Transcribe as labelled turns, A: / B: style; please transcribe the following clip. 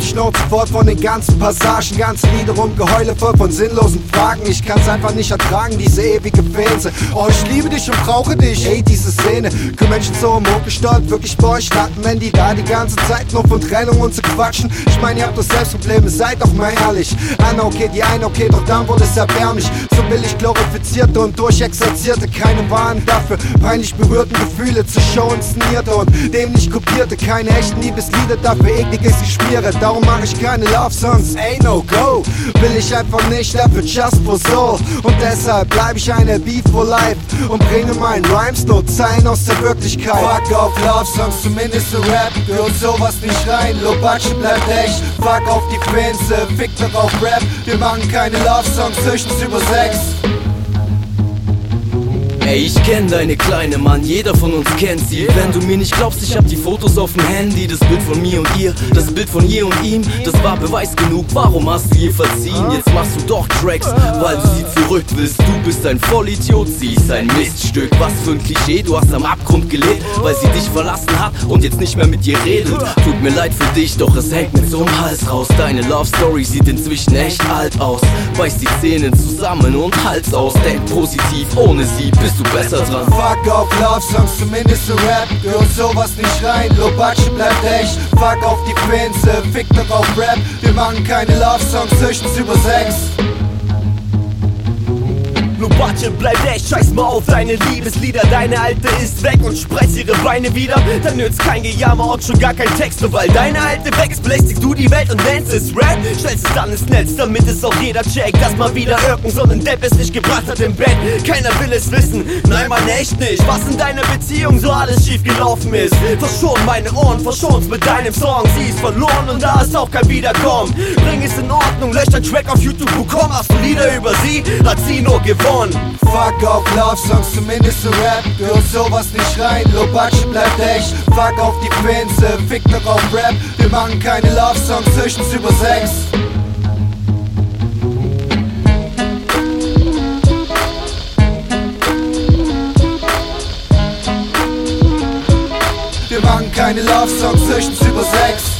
A: schnauze voll von den ganzen Passagen, ganze Lieder und Geheule voll von sinnlosen Fragen. Ich kann's einfach nicht ertragen, diese ewige Fähnse. Oh, ich liebe dich und brauche dich, ey, diese Szene. Können Menschen so im Hochgestalt wirklich bei euch starten, wenn die da die ganze Zeit nur von Trennung und zu quatschen? Ich meine, ihr habt doch selbst Probleme, seid doch mal ehrlich. Einer okay, die eine okay, doch dann wurde es erbärmlich. So billig glorifizierte und durchexerzierte, keine Waren dafür. Peinlich berührten Gefühle zu Show inszenierte und dem nicht kopierte. Keine echten Liebeslieder, dafür ekliges Geschmiere. Darum mache ich keine Love Songs, ey no go. Will ich einfach nicht, dafür just for soul. Und deshalb bleib ich eine Beef for life und bringe meinen Rhymes nur Zeilen aus der Wirklichkeit. Fuck auf Love Songs, zumindest so Rap. Gehört sowas nicht rein, Lobatsche bleibt echt. Fuck auf die Fans, fick doch auf Rap. Wir machen keine Love Songs, höchstens über Sex.
B: Ey, ich kenn deine kleine Mann, jeder von uns kennt sie. Wenn du mir nicht glaubst, ich hab die Fotos auf dem Handy. Das Bild von mir und ihr, das Bild von ihr und ihm. Das war Beweis genug, warum hast du ihr verziehen? Jetzt machst du doch Tracks, weil du sie zurück willst. Du bist ein Vollidiot, sie ist ein Miststück. Was für ein Klischee, du hast am Abgrund gelebt, weil sie dich verlassen hat und jetzt nicht mehr mit dir redet. Tut mir leid für dich, doch es hängt mir im Hals raus. Deine Love Story sieht inzwischen echt alt aus. Beiß die Zähne zusammen und Hals aus. Denk positiv, ohne sie bist du besser dran.
A: Fuck auf Love Songs, zumindest so Rap. Gehört sowas nicht rein, Lobatsche bleibt echt. Fuck auf die Fans, fick doch auf Rap. Wir machen keine Love Songs, höchstens über Sex.
C: Lubatsche bleibt echt, scheiß mal auf deine Liebeslieder. Deine alte ist weg und spreizt ihre Beine wieder. Dann nützt kein Gejammer und schon gar kein Text. Nur weil deine alte weg ist, belästigst du die Welt und nennst es Rap. Stellst es dann ins Netz, damit es auch jeder checkt. Dass mal wieder irgend so ein Depp es nicht gebracht hat im Bett. Keiner will es wissen, nein, man echt nicht. Was in deiner Beziehung so alles schief gelaufen ist. Verschon meine Ohren, verschon's mit deinem Song. Sie ist verloren und da ist auch kein Wiederkommen. Bring es in Ordnung, lösch dein Track auf YouTube, komm, hast du Lieder über sie, hat sie nur gewonnen.
A: Fuck auf Love Songs, zumindest so Rap. Gehört sowas nicht rein, Lobatsche bleibt echt. Fuck auf die Fans, fick doch auf Rap. Wir machen keine Love Songs, höchstens über Sex. Wir machen keine Love Songs, höchstens über Sex.